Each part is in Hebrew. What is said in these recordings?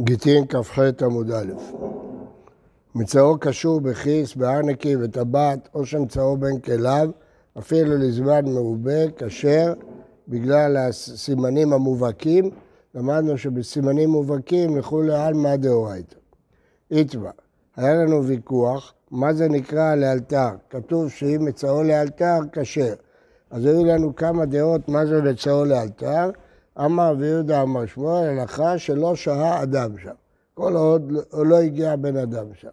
גיטין כ"ח עמוד א' מצאו קשור בכיס, בארנקי וטבעת, או שמצאו בין כליו, אפילו לזמן מרובה, כשר, בגלל הסימנים המובהקים. למדנו שבסימנים מובהקים לכולי עלמא דאורייתא. איתבא, היה לנו ויכוח, מה זה נקרא לאלתר? כתוב שאם מצאו לאלתר, כשר. אז היו לנו כמה דעות מה זה מצאו לאלתר. אמר רבי יהודה אמר שמואל, הלכה שלא שהה אדם שם. כל עוד לא הגיע בן אדם שם.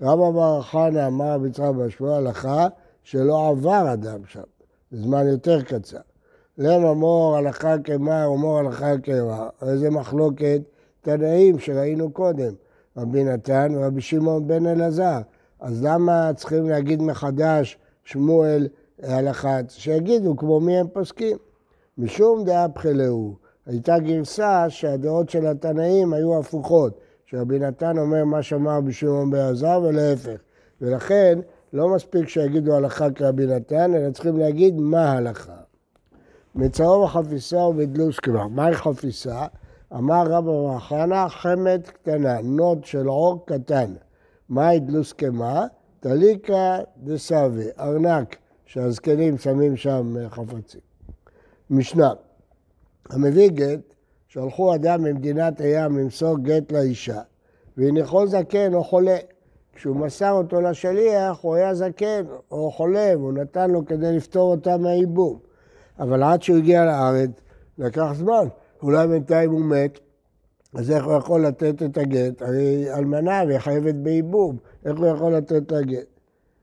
רבא בר חנא אמר רבי יצחק בר שמואל, הלכה שלא עבר אדם שם. זמן יותר קצר. למה מור הלכה כמר ומור הלכה כמר? איזה מחלוקת תנאים שראינו קודם, רבי נתן ורבי שמעון בן אלעזר. אז למה צריכים להגיד מחדש שמואל הלכה? שיגידו כמו מי הם פוסקים. משום דעה פחלהו. הייתה גרסה שהדעות של התנאים היו הפוכות, שרבי נתן אומר מה שאמר רבי שמעון בעזר ולהפך. ולכן לא מספיק שיגידו הלכה כרבי נתן, אלא צריכים להגיד מה ההלכה. מצאו בחפיסה ובדלוס כבר. מהי חפיסה? אמר רבא בר חנא, חמד קטנה, נוד של עור קטן. מהי דלוס קמה? טליקה דסאבי, ארנק שהזקנים שמים שם חפצים. משנה, המביא גט, שלחו אדם ממדינת הים למסור גט לאישה, והניחו זקן או חולה. כשהוא מסר אותו לשליח, הוא היה זקן או חולה, והוא נתן לו כדי לפתור אותה מהייבום. אבל עד שהוא הגיע לארץ, לקח זמן. אולי בינתיים הוא מת, אז איך הוא יכול לתת את הגט? הרי אלמנה והיא חייבת בייבום, איך הוא יכול לתת את הגט?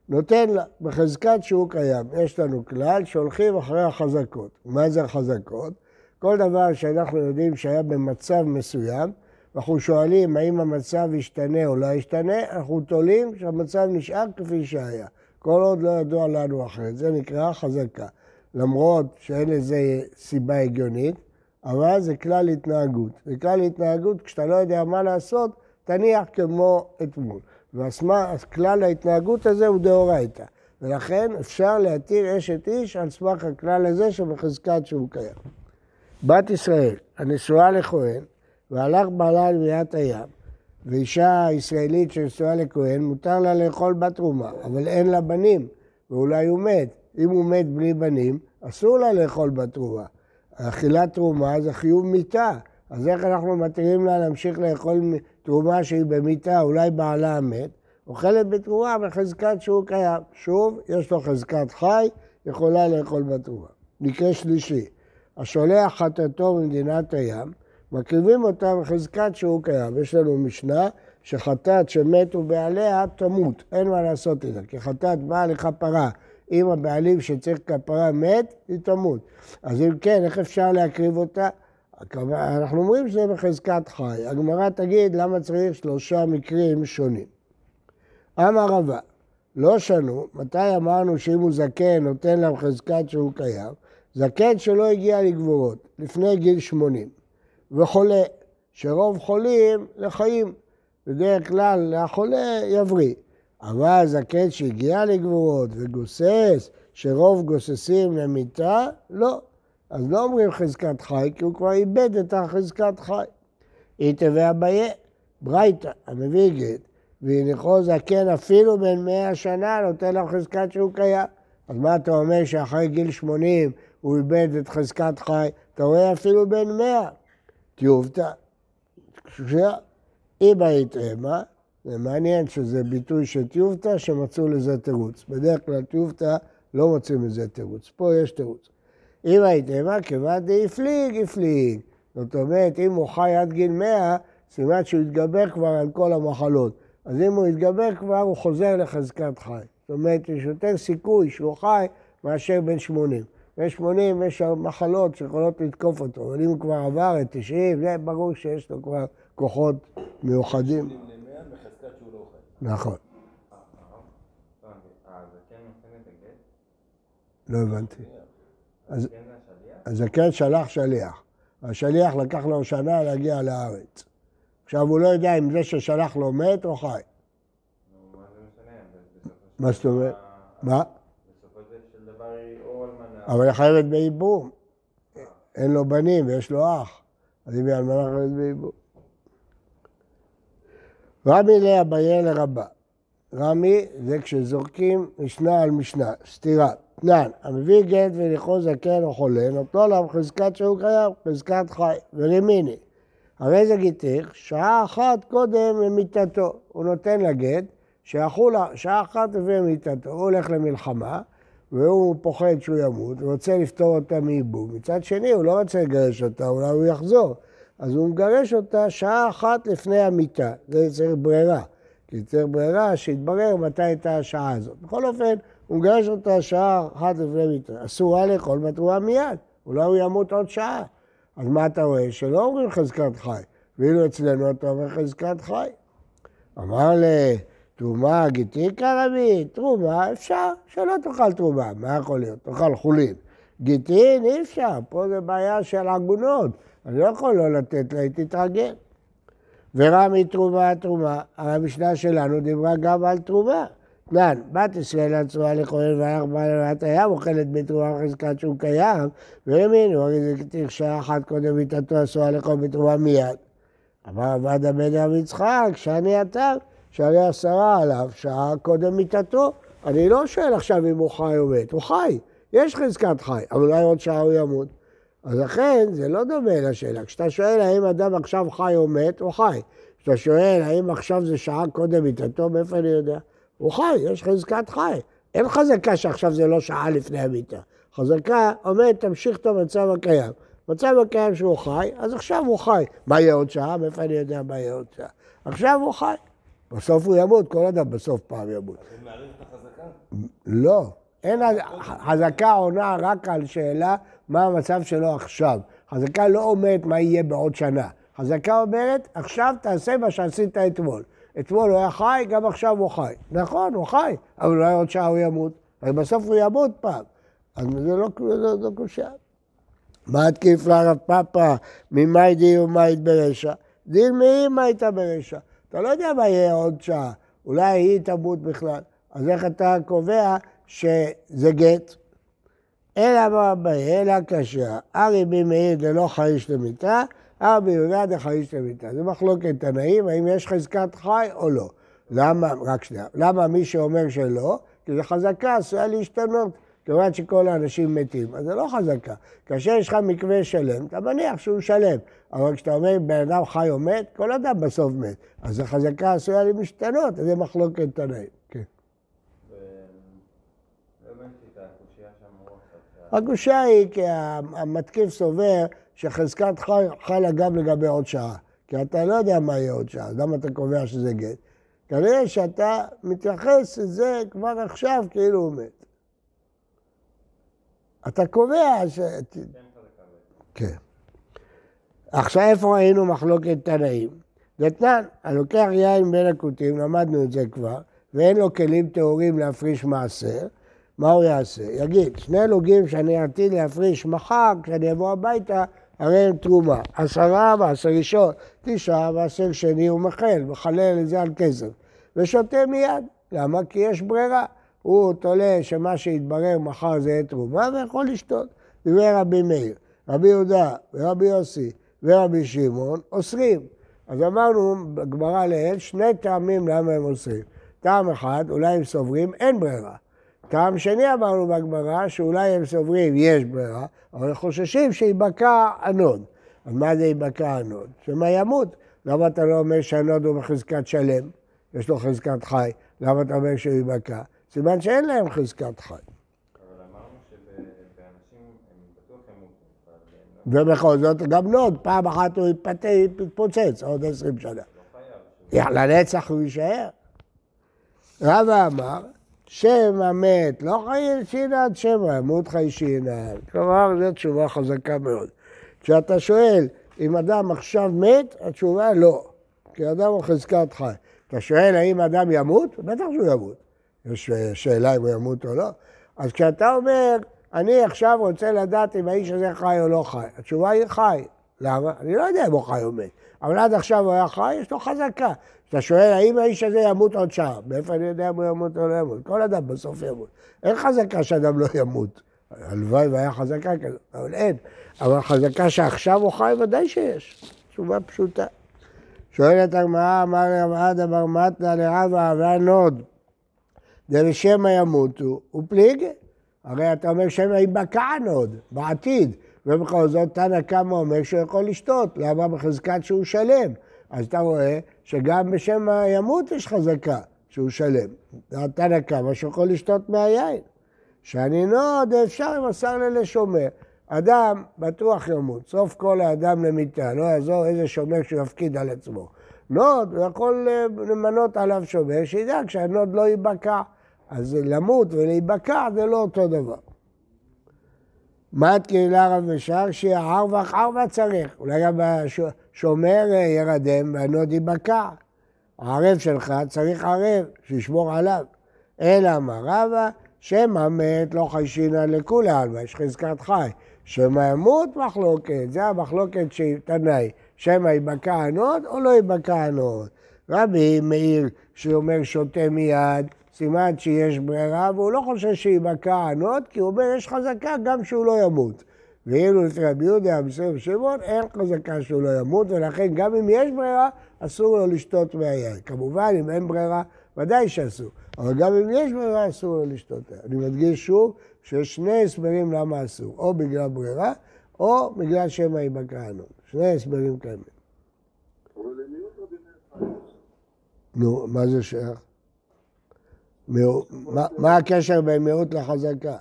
נותן לה, בחזקת שהוא קיים. יש לנו כלל שהולכים אחרי החזקות. מה זה החזקות? כל דבר שאנחנו יודעים שהיה במצב מסוים, אנחנו שואלים האם המצב ישתנה או לא ישתנה, אנחנו תולים שהמצב נשאר כפי שהיה. כל עוד לא ידוע לנו אחרת. זה נקרא חזקה. למרות שאין לזה סיבה הגיונית, אבל זה כלל התנהגות. זה כלל התנהגות, כשאתה לא יודע מה לעשות, תניח כמו אתמול. וכלל ההתנהגות הזה הוא דאורייתא. ולכן אפשר להתיר אשת איש על סמך הכלל הזה שבחזקת שהוא קיים. בת ישראל, הנשואה לכהן, והלך בעלה לביאת הים, ואישה ישראלית שנשואה לכהן, מותר לה לאכול בת תרומה, אבל אין לה בנים, ואולי הוא מת. אם הוא מת בלי בנים, אסור לה לאכול בת תרומה. אכילת תרומה זה חיוב מיתה, אז איך אנחנו מתירים לה להמשיך לאכול תרומה שהיא במיתה, אולי בעלה מת, אוכלת בתרומה בחזקת שהוא קיים. שוב, יש לו חזקת חי, יכולה לאכול בתרומה. מקרה שלישי, השולח חטאתו ממדינת הים, מקריבים אותה בחזקת שהוא קיים. יש לנו משנה שחטאת שמתו בעליה תמות, אין מה לעשות איתה, כי חטאת באה לכפרה. אם הבעלים שצריך כפרה מת, היא תמות. אז אם כן, איך אפשר להקריב אותה? אנחנו אומרים שזה בחזקת חי. הגמרא תגיד למה צריך שלושה מקרים שונים. אמר רבא, לא שנו, מתי אמרנו שאם הוא זקן נותן להם חזקת שהוא קיים? זקן שלא הגיע לגבורות, לפני גיל 80, וחולה, שרוב חולים לחיים, בדרך כלל החולה יבריא. אבל זקן שהגיע לגבורות וגוסס, שרוב גוססים למיתה, לא. אז לא אומרים חזקת חי, כי הוא כבר איבד את החזקת חי. איתה ואביה, ברייתא, המביא גט, והניחו זקן אפילו בן מאה שנה, נותן לו חזקת שהוא קיים. אז מה אתה אומר שאחרי גיל 80 הוא איבד את חזקת חי? אתה רואה אפילו בן מאה. טיובתא, אם היית המה, זה מעניין שזה ביטוי של טיובתא שמצאו לזה תירוץ. בדרך כלל טיובתא לא מוצאים לזה תירוץ. פה יש תירוץ. אם הייתם כיוון דאיפליג, הפליג. זאת אומרת, אם הוא חי עד גיל 100, סימן שהוא התגבר כבר על כל המחלות. אז אם הוא התגבר כבר, הוא חוזר לחזקת חי. זאת אומרת, יש יותר סיכוי שהוא חי מאשר בן 80. בן 80 יש מחלות שיכולות לתקוף אותו, אבל אם הוא כבר עבר את 90, זה ברור שיש לו כבר כוחות מיוחדים. נכון. לא הבנתי. הזקן שלח שליח. השליח לקח לו שנה להגיע לארץ. עכשיו הוא לא יודע אם זה ששלח לו מת או חי. מה זאת אומרת? מה? אבל היא חייבת בייבום. אין לו בנים ויש לו אח. אז היא אלמנה חייבת בייבום. רמי לאביי לרבה. רמי זה כשזורקים משנה על משנה, סתירה. תנן, המביא גט ולכו זקן או חולה, נותנו עליו חזקת שהוא קיים, חזקת חי, ורימיני. הרי זה גיתך, שעה אחת קודם למיתתו. הוא נותן לה גט, שיחולה שעה אחת לפני מיתתו. הוא הולך למלחמה, והוא פוחד שהוא ימות, הוא רוצה לפתור אותה מייבום. מצד שני, הוא לא רוצה לגרש אותה, אולי הוא יחזור. אז הוא מגרש אותה שעה אחת לפני המיטה. זה צריך ברירה. כי צריך ברירה שיתברר מתי הייתה השעה הזאת. בכל אופן, מגרש אותה שעה אחת לפני מיטה. אסורה לאכול בתרועה מיד, אולי הוא ימות עוד שעה. אז מה אתה רואה? שלא אומרים חזקת חי. ואילו אצלנו אתה אומר חזקת חי. אמר לתרומה גיתיקה רבי, תרומה אפשר, שלא תאכל תרומה, מה יכול להיות? תאכל חולין. גיטין אי אפשר, פה זה בעיה של עגונות, אני לא יכול לא לתת לה, היא תתרגל. ורמי תרומה תרומה, המשנה שלנו דיברה גם על תרומה. תנן, בת ישראל עצמה לכהן והלך בעל לבנת הים, אוכלת בתרומה חזקת שהוא קיים, והאמינו, הרי זה שעה אחת קודם מיתתו אסורה לאכול בתרומה מיד. אמר עבדה בן רב יצחק, שאני אתה, שהרי עשרה עליו שעה קודם מיתתו. אני לא שואל עכשיו אם הוא חי או מת, הוא חי, יש חזקת חי, אבל אולי עוד שעה הוא ימות. אז לכן זה לא דומה לשאלה. כשאתה שואל האם אדם עכשיו חי או מת, הוא חי. כשאתה שואל האם עכשיו זה שעה קודם מיתתו, מאיפה אני יודע? הוא חי, יש חזקת חי. אין חזקה שעכשיו זה לא שעה לפני המיטה. חזקה אומרת, תמשיך את המצב הקיים. מצב הקיים שהוא חי, אז עכשיו הוא חי. מה יהיה עוד שעה? מאיפה אני יודע מה יהיה עוד שעה? עכשיו הוא חי. בסוף הוא ימות, כל אדם בסוף פעם ימות. אתם מערב את החזקה? לא. אין, חזקה עונה רק על שאלה מה המצב שלו עכשיו. חזקה לא אומרת מה יהיה בעוד שנה. חזקה אומרת, עכשיו תעשה מה שעשית אתמול. אתמול הוא היה חי, גם עכשיו הוא חי. נכון, הוא חי, אבל אולי עוד שעה הוא ימות. הרי בסוף הוא ימות פעם. אז זה לא, לא, לא קושייה. מה תקיף לרב פאפא ממאי די ומאי ברשע? דין מי מה הייתה ברשע? אתה לא יודע מה יהיה עוד שעה, אולי היא תמות בכלל. אז איך אתה קובע שזה גט? אלא מה באי, אלא קשה. ארי בי מאיר דלא חריש למיתה, אבי יהודה דחריש למיתה. זה מחלוקת תנאים, האם יש חזקת חי או לא. למה, רק שנייה, למה מי שאומר שלא? כי זו חזקה, עשויה להשתנות. כיוון שכל האנשים מתים, אז זה לא חזקה. כאשר יש לך מקווה שלם, אתה מניח שהוא שלם. אבל כשאתה אומר בן אדם חי או מת, כל אדם בסוף מת. אז החזקה עשויה להשתנות, אז זה מחלוקת תנאים. כן. הקושייה היא כי המתקיף סובר שחזקת חי חלה גם לגבי עוד שעה. כי אתה לא יודע מה יהיה עוד שעה, אז למה אתה קובע שזה גט? כנראה שאתה מתייחס לזה כבר עכשיו כאילו הוא מת. אתה קובע ש... כן. עכשיו איפה ראינו מחלוקת תנאים? דתנן, הלוקח יין בין הכותים, למדנו את זה כבר, ואין לו כלים טהורים להפריש מעשר, מה הוא יעשה? יגיד, שני לוגים שאני עתיד להפריש מחר, כשאני אבוא הביתה, הרי הם תרומה. עשרה מעשר ראשון, תשעה מעשר שני הוא מחל, מחלל את זה על כסף. ושותה מיד. למה? כי יש ברירה. הוא תולה שמה שיתברר מחר זה יהיה תרומה ויכול לשתות. דברי רבי מאיר, רבי יהודה ורבי יוסי ורבי שמעון אוסרים. אז אמרנו בגמרא לעיל שני טעמים למה הם אוסרים. טעם אחד, אולי הם סוברים, אין ברירה. טעם שני אמרנו בגמרא, שאולי הם סוברים, יש ברירה, אבל הם חוששים שיבקע הנוד. אז מה זה יבקע הנוד? שמא ימות. למה אתה לא אומר שהנוד הוא בחזקת שלם? יש לו חזקת חי. למה אתה אומר שהוא יבקע? סימן שאין להם חזקת חי. ימותו. ובכל זאת, גם נוד, פעם אחת הוא יתפוצץ עוד עשרים שנה. לא חייב. לנצח הוא יישאר. רבא אמר, שמא מת לא חיישינן, שמא ימות חיישינן. כלומר, זו תשובה חזקה מאוד. כשאתה שואל אם אדם עכשיו מת, התשובה לא. כי אדם הוא חזקת חי. אתה שואל האם אדם ימות? בטח שהוא ימות. יש שאלה אם הוא ימות או לא. אז כשאתה אומר, אני עכשיו רוצה לדעת אם האיש הזה חי או לא חי, התשובה היא חי. למה? אני לא יודע אם הוא חי או מת. אבל עד עכשיו הוא היה חי, יש לו חזקה. כשאתה שואל האם האיש הזה ימות עוד שעה, מאיפה אני יודע אם הוא ימות או לא ימות? כל אדם בסוף ימות. אין חזקה שאדם לא ימות. הלוואי והיה חזקה כזאת, אבל אין. אבל חזקה שעכשיו הוא חי, ודאי שיש. תשובה פשוטה. שואלת הגמרא, אמר רב אדא בר מתנא לרבא והא נוד, דכשמא ימות הוא, ופליגי. הרי אתה אומר שמא ייבקע נוד, בעתיד, ובכל זאת תנא קמא אומר שהוא יכול לשתות, למה בחזקת שהוא שלם? אז אתה רואה שגם בשמא ימות יש חזקה שהוא שלם. תנא קמא שהוא יכול לשתות מהיין. שאני נוד אפשר דמסר ליה לשומר. אדם בטוח ימות, סוף כל האדם למיתה, לא יעזור איזה שומר שהוא יפקיד על עצמו. נוד, הוא יכול אה, למנות עליו שומר, שידאג שהנוד לא ייבקע. אז למות ולהיבקע זה לא אותו דבר. מתקיף לה רב משרשיא ערביך ערבא צריך. אולי גם השומר אה, ירדם והנוד ייבקע. הערב שלך צריך ערב, שישמור עליו. אלא מה רבה, שמא מת לא חיישינא לכולי עלמא, יש חזקת חי. שמא ימות מחלוקת, זה המחלוקת שהיא תנאי. שמא ייבקע הנוד או לא ייבקע הנוד. רבי מאיר שאומר שותה מיד, סימן שיש ברירה, והוא לא חושב שייבקע הנוד, כי הוא אומר יש חזקה גם שהוא לא ימות. ואילו לפי רבי יהודה, בסוף שמעון, אין חזקה שהוא לא ימות, ולכן גם אם יש ברירה, אסור לו לשתות מהיין. כמובן, אם אין ברירה, ודאי שאסור. אבל גם אם יש ברירה, אסור לו לשתות. אני מדגיש שוב שיש שני הסברים למה אסור, או בגלל ברירה, או בגלל שמא ייבקע הנוד. שני הסברים קיימים. נו, מה זה שייך? מה הקשר בין מיעוט לחזקה?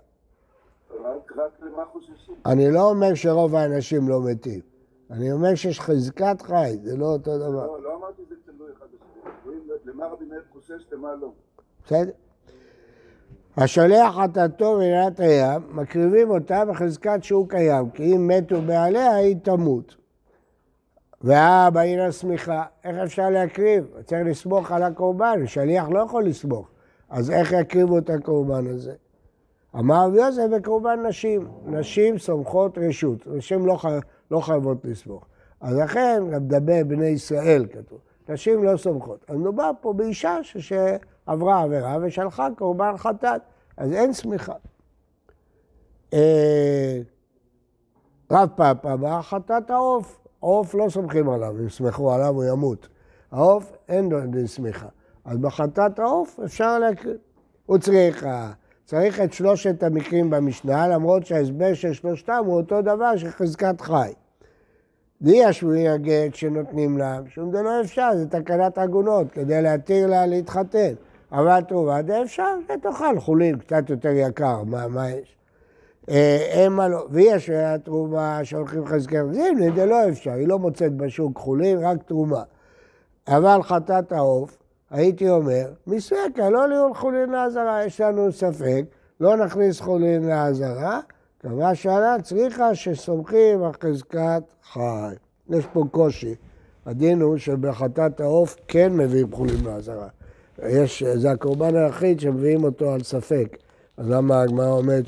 למה חוששים? אני לא אומר שרוב האנשים לא מתים. אני אומר שיש חזקת חי, זה לא אותו דבר. לא, לא אמרתי זה תלוי אחד בשני. למה רבי מאיר חושש, למה לא? בסדר. השולח חטאתו מנהלת הים, מקריבים אותה בחזקת שהוא קיים, כי אם מתו בעליה היא תמות. והאבא היא השמיכה, איך אפשר להקריב? צריך לסמוך על הקורבן, שליח לא יכול לסמוך. אז איך יקריבו את הקורבן הזה? אמר רבי יוסף בקורבן נשים, נשים סומכות רשות, נשים לא, חי... לא חייבות לסמוך. אז לכן, גם מדבר בני ישראל כתוב, נשים לא סומכות. אז מדובר פה באישה שעברה עבירה ושלחה קורבן חטאת, אז אין סמיכה. אה, רב פאפה אמר חטאת העוף, העוף לא סומכים עליו, אם יסמכו עליו הוא ימות. העוף אין לו סמיכה. אז בחטאת העוף אפשר להקריב. הוא צריך, צריך את שלושת המקרים במשנה, למרות שההסבר של שלושתם הוא אותו דבר של חזקת חי. די השבועי הגט שנותנים לה, שום דבר לא אפשר, זה תקנת עגונות, כדי להתיר לה להתחתן. אבל תרומה די אפשר, תאכל חולין, קצת יותר יקר, מה, מה יש? המה לא, ויש תרומה שהולכים חזקת זימני, זה לא אפשר, היא לא מוצאת בשוק חולין, רק תרומה. אבל חטאת העוף, הייתי אומר, מספקה, לא להיות חולין לעזרה, יש לנו ספק, לא נכניס חולין לעזרה, קבע שעלה צריכה שסומכים על חזקת חי. יש פה קושי. הדין הוא שבחטאת העוף כן מביאים חולין לעזרה. יש, זה הקורבן היחיד שמביאים אותו על ספק. אז למה הגמרא אומרת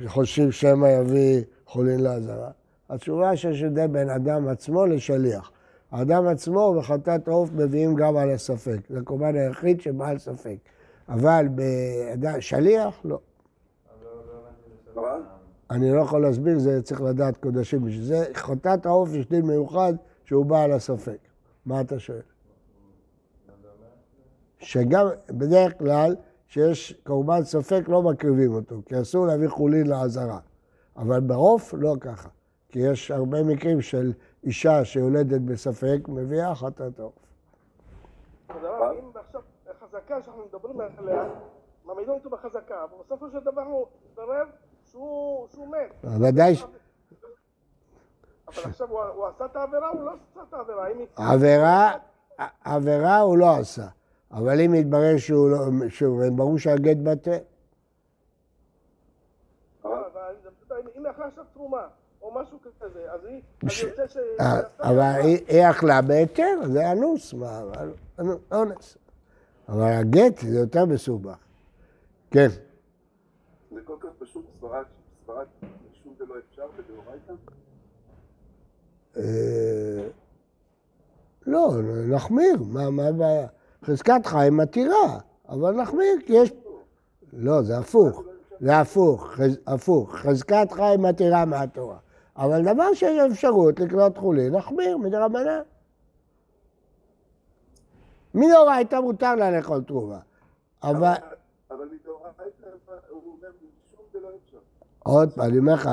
שחושבים שמא יביא חולין לעזרה? התשובה שיש הבדל בין אדם עצמו לשליח. האדם עצמו בחטאת עוף מביאים גם על הספק. זה הקורבן היחיד שבעל ספק. אבל בשליח, לא. אני לא יכול להסביר, זה צריך לדעת קודשים. בשביל זה חטאת העוף יש דין מיוחד שהוא בעל הספק. מה אתה שואל? שגם בדרך כלל שיש קורבן ספק לא מקריבים אותו, כי אסור להביא חולין לעזרה. אבל בעוף לא ככה, כי יש הרבה מקרים של אישה שיולדת בספק, מביאה חטאת העוף. אם עכשיו חזקה שאנחנו מדברים עליה, מעמידים אותו בחזקה, ובסופו של דבר הוא מתברר שהוא מת. ודאי ש... אבל עכשיו הוא עשה את העבירה, הוא לא עשה את העבירה. עבירה, עבירה הוא לא עשה. אבל אם יתברר שהוא לא, ברור שהגט בטל. אם יכלה עכשיו תרומה, או משהו כזה, אז היא, אני רוצה ש... אה, אבל היא אכלה בהיתר, זה אנוס, מה, אונס. אבל הגט זה יותר מסובך. כן. זה כל כך פשוט, סברת, סברת, שום זה לא אפשר בדאורייתא? אה, לא, נחמיר, מה הבעיה? חזקת חיים מתירה, אבל נחמיר, כי יש... לא, זה הפוך. זה הפוך. הפוך. חזקת חיים מתירה מהתורה. אבל דבר שיש אפשרות לקנות חולין, נחמיר מדרבנן. מדאורייתא מותר לה לאכול תרומה. אבל... אבל מדאורייתא הוא אומר, שום דלא אפשר. עוד פעם, אני אומר לך,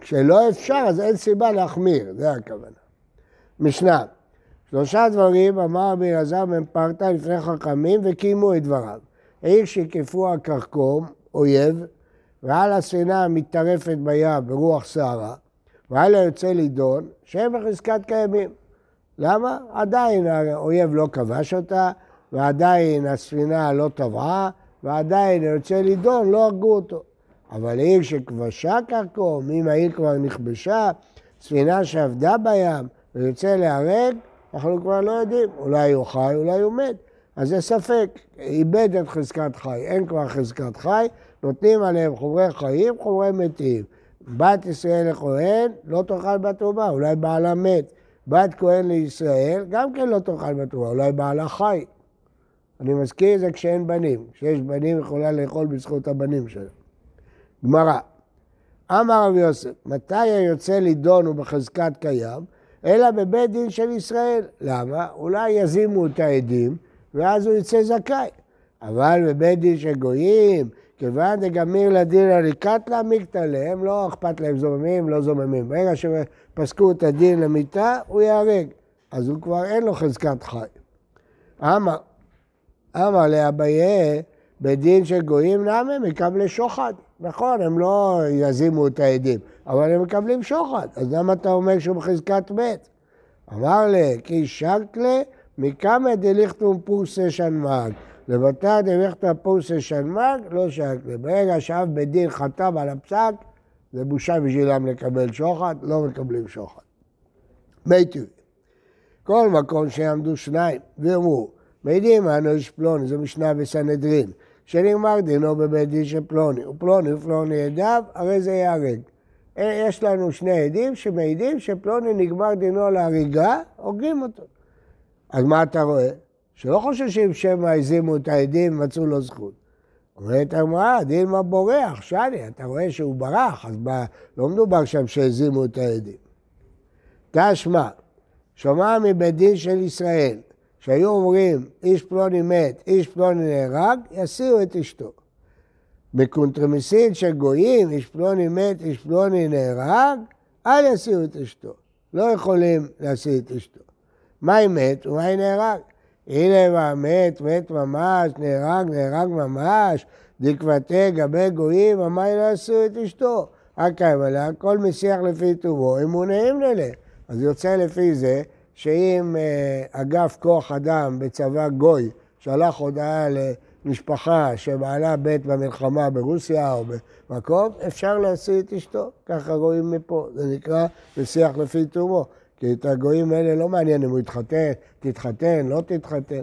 כשלא אפשר, אז אין סיבה להחמיר, זה הכוונה. משנה, שלושה דברים אמר רבי אלעזר בן פרתא לפני חכמים וקיימו את דבריו. העיר שיקפו הכרכום, אויב, ועל הספינה המטטרפת בים ברוח סערה, ועל היוצא לידון, שהם בחזקת קיימים. למה? עדיין האויב לא כבש אותה, ועדיין הספינה לא טבעה, ועדיין היוצא לידון לא הרגו אותו. אבל עיר שכבשה כרכום, אם העיר כבר נכבשה, ספינה שעבדה בים ויוצא להרג, אנחנו כבר לא יודעים, אולי הוא חי, אולי הוא מת. אז זה ספק, איבד את חזקת חי, אין כבר חזקת חי, נותנים עליהם חומרי חיים, חומרי מתים. בת ישראל לכהן, לא תאכל בתרומה, אולי בעלה מת. בת כהן לישראל, גם כן לא תאכל בתרומה, אולי בעלה חי. אני מזכיר את זה כשאין בנים. כשיש בנים יכולה לאכול בזכות הבנים שלה. גמרא, אמר רבי יוסף, מתי היוצא לידון הוא בחזקת קיים? אלא בבית דין של ישראל. למה? אולי יזימו את העדים, ואז הוא יצא זכאי. אבל בבית דין של גויים, כיוון דגמיר לדין עריקת לה מיקתא לא אכפת להם זוממים, לא זוממים. ברגע שפסקו את הדין למיתה, הוא ייהרג. אז הוא כבר אין לו חזקת חי. אמר, אמר לאביי, בדין של גויים נאמה מקבלי שוחד. נכון, הם לא יזימו את העדים, אבל הם מקבלים שוחד. אז למה אתה אומר שהוא בחזקת מת? אמר לי, כי שקלה מכמה דליכטום פורסה שנמג. לבתא דליכטה פורסה שנמג, לא שקלה. ברגע שאב בית דין חתם על הפסק, זה בושה בשבילם לקבל שוחד, לא מקבלים שוחד. מי טבעי. כל מקום שיעמדו שניים ואמרו, מעידים אנו איש פלוני, זו משנה בסנהדרין. שנגמר דינו בבית דין של פלוני, ופלוני ופלוני עדיו, הרי זה ייהרג. אה, יש לנו שני עדים שמעידים שפלוני נגמר דינו להריגה, הורגים אותו. אז מה אתה רואה? שלא חוששים שמא הזימו את העדים ומצאו לו זכות. אומרת הגמרא, דילמה בורח, שני, אתה רואה שהוא ברח, אז בא, לא מדובר שם שהזימו את העדים. תשמע, שומע מבית דין של ישראל, שהיו אומרים איש פלוני מת, איש פלוני נהרג, יסיעו את אשתו. בקונטרמיסין של גויים, איש פלוני מת, איש פלוני נהרג, אל יסיעו את אשתו. לא יכולים להסיע את אשתו. מה היא מת ומה היא נהרג? הנה מה מת, מת ממש, נהרג, נהרג ממש, דקבתי גבי גויים, היא לא יסיעו את אשתו? הקיים עליה, כל משיח לפי טובו, אמונעים ללה. אז יוצא לפי זה שאם אה, אגף כוח אדם בצבא גוי שלח הודעה למשפחה שבעלה בית במלחמה ברוסיה או במקום, אפשר להשיא את אשתו, ככה רואים מפה, זה נקרא משיח לפי תומו. כי את הגויים האלה לא מעניין אם הוא יתחתן, תתחתן, לא תתחתן.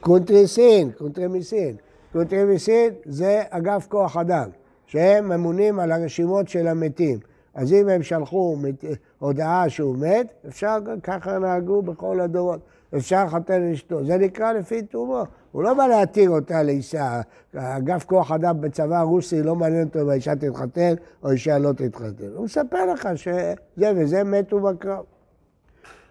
קונטריסין, קונטרמיסין. קונטרמיסין זה אגף כוח אדם, שהם ממונים על הרשימות של המתים. אז אם הם שלחו הודעה שהוא מת, אפשר, ככה נהגו בכל הדורות. אפשר לחתן אשתו. זה נקרא לפי תומו. הוא לא בא להתיר אותה לאישה. אגף כוח אדם בצבא הרוסי לא מעניין אותו אם האישה תתחתן או אישה לא תתחתן. הוא מספר לך שזה וזה מתו בקרב.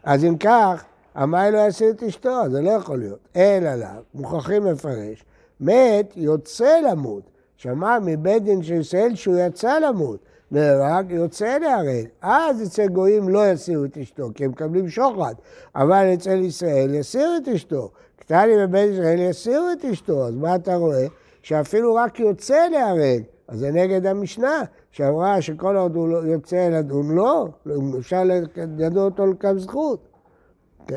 אז אם כך, המאי לא יעשה את אשתו, זה לא יכול להיות. אין עליו, מוכרחים לפרש. מת יוצא למות. שמע מבית דין של ישראל שהוא יצא למות. נהרג, יוצא להרג. אז אצל גויים לא יסירו את אשתו, כי הם מקבלים שוחד. אבל אצל ישראל יסירו את אשתו. קטני בבית ישראל יסירו את אשתו. אז מה אתה רואה? שאפילו רק יוצא להרג. אז זה נגד המשנה, שאמרה שכל עוד הוא לא יוצא לדון לא, אפשר לדון אותו לכף זכות. כן.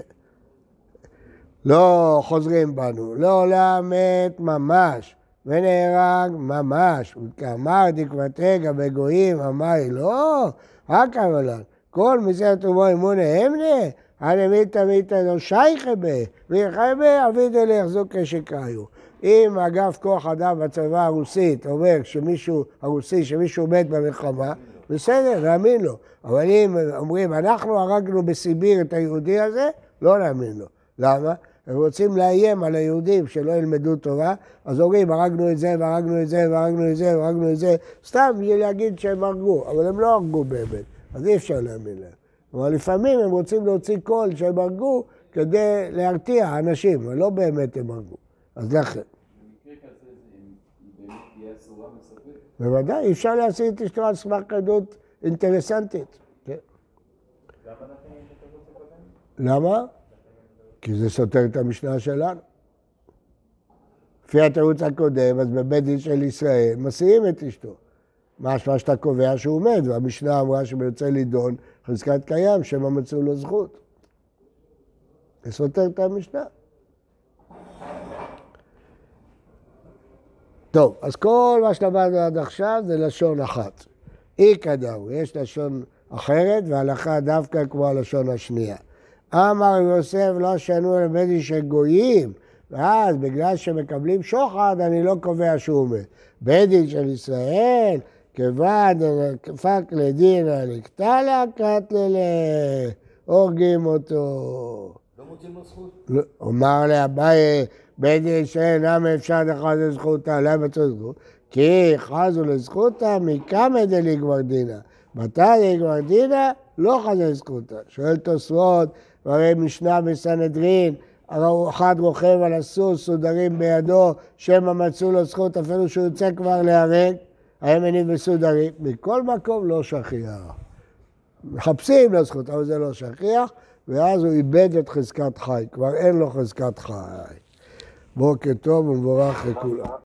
לא חוזרים בנו, לעולם מת ממש. ונהרג ממש, וכאמר דקבתגה בגויים, אמר לא, רק אבל כל מסרת ובו אמונה אמנה, הנה מיתא מיתא לא שייכה בה, ויחי בה אבידא ליחזוק כשקראיו. אם אגף כוח אדם בצבא הרוסית אומר שמישהו, הרוסי, שמישהו מת במלחמה, בסדר, נאמין לו. אבל אם אומרים, אנחנו הרגנו בסיביר את היהודי הזה, לא נאמין לו. למה? הם רוצים לאיים על היהודים שלא ילמדו תורה, אז אומרים, הרגנו את זה, והרגנו את זה, והרגנו את זה, והרגנו את זה, סתם בשביל להגיד שהם הרגו, אבל הם לא הרגו באמת, אז אי אפשר להאמין להם. אבל לפעמים הם רוצים להוציא קול שהם הרגו כדי להרתיע אנשים, אבל לא באמת הם הרגו. אז לכן. בוודאי, אי אפשר להשיג את אשתו על סמך עדות אינטרסנטית. כן. למה כי זה סותר את המשנה שלנו. לפי התירוץ הקודם, אז בבית דין של ישראל מסיעים את אשתו. משמע שאתה קובע שהוא מת, והמשנה אמרה שביוצא לידון חזקת קיים, שמא מצאו לו זכות. זה סותר את המשנה. טוב, אז כל מה שלמדנו עד עכשיו זה לשון אחת. אי כדאו, יש לשון אחרת והלכה דווקא כמו הלשון השנייה. אמר יוסף לא שנו אל בית דין של גויים, ואז בגלל שמקבלים שוחד אני לא קובע שהוא מת. בית דין של ישראל, כיוון דפק לדין לקטלה קטללה, הורגים אותו. לא מוצאים לו זכות? לא, אמר לאביי, בית דין שאינם אפשר לחז לזכותה, למה מצאו זכות? כי חזו לזכותה מכמה דליגוורדינה. מתי ליגוורדינה? לא חזו לזכותה. שואל תוספות, והרי משנה בסנהדרין, אחד רוכב על הסוס, סודרים בידו, שמא מצאו לו זכות אפילו שהוא יוצא כבר להיהרג, הימנים וסודרים. מכל מקום לא שכיח. מחפשים לו זכות, אבל זה לא שכיח, ואז הוא איבד את חזקת חי, כבר אין לו חזקת חי. בוקר טוב ומבורך לכולם.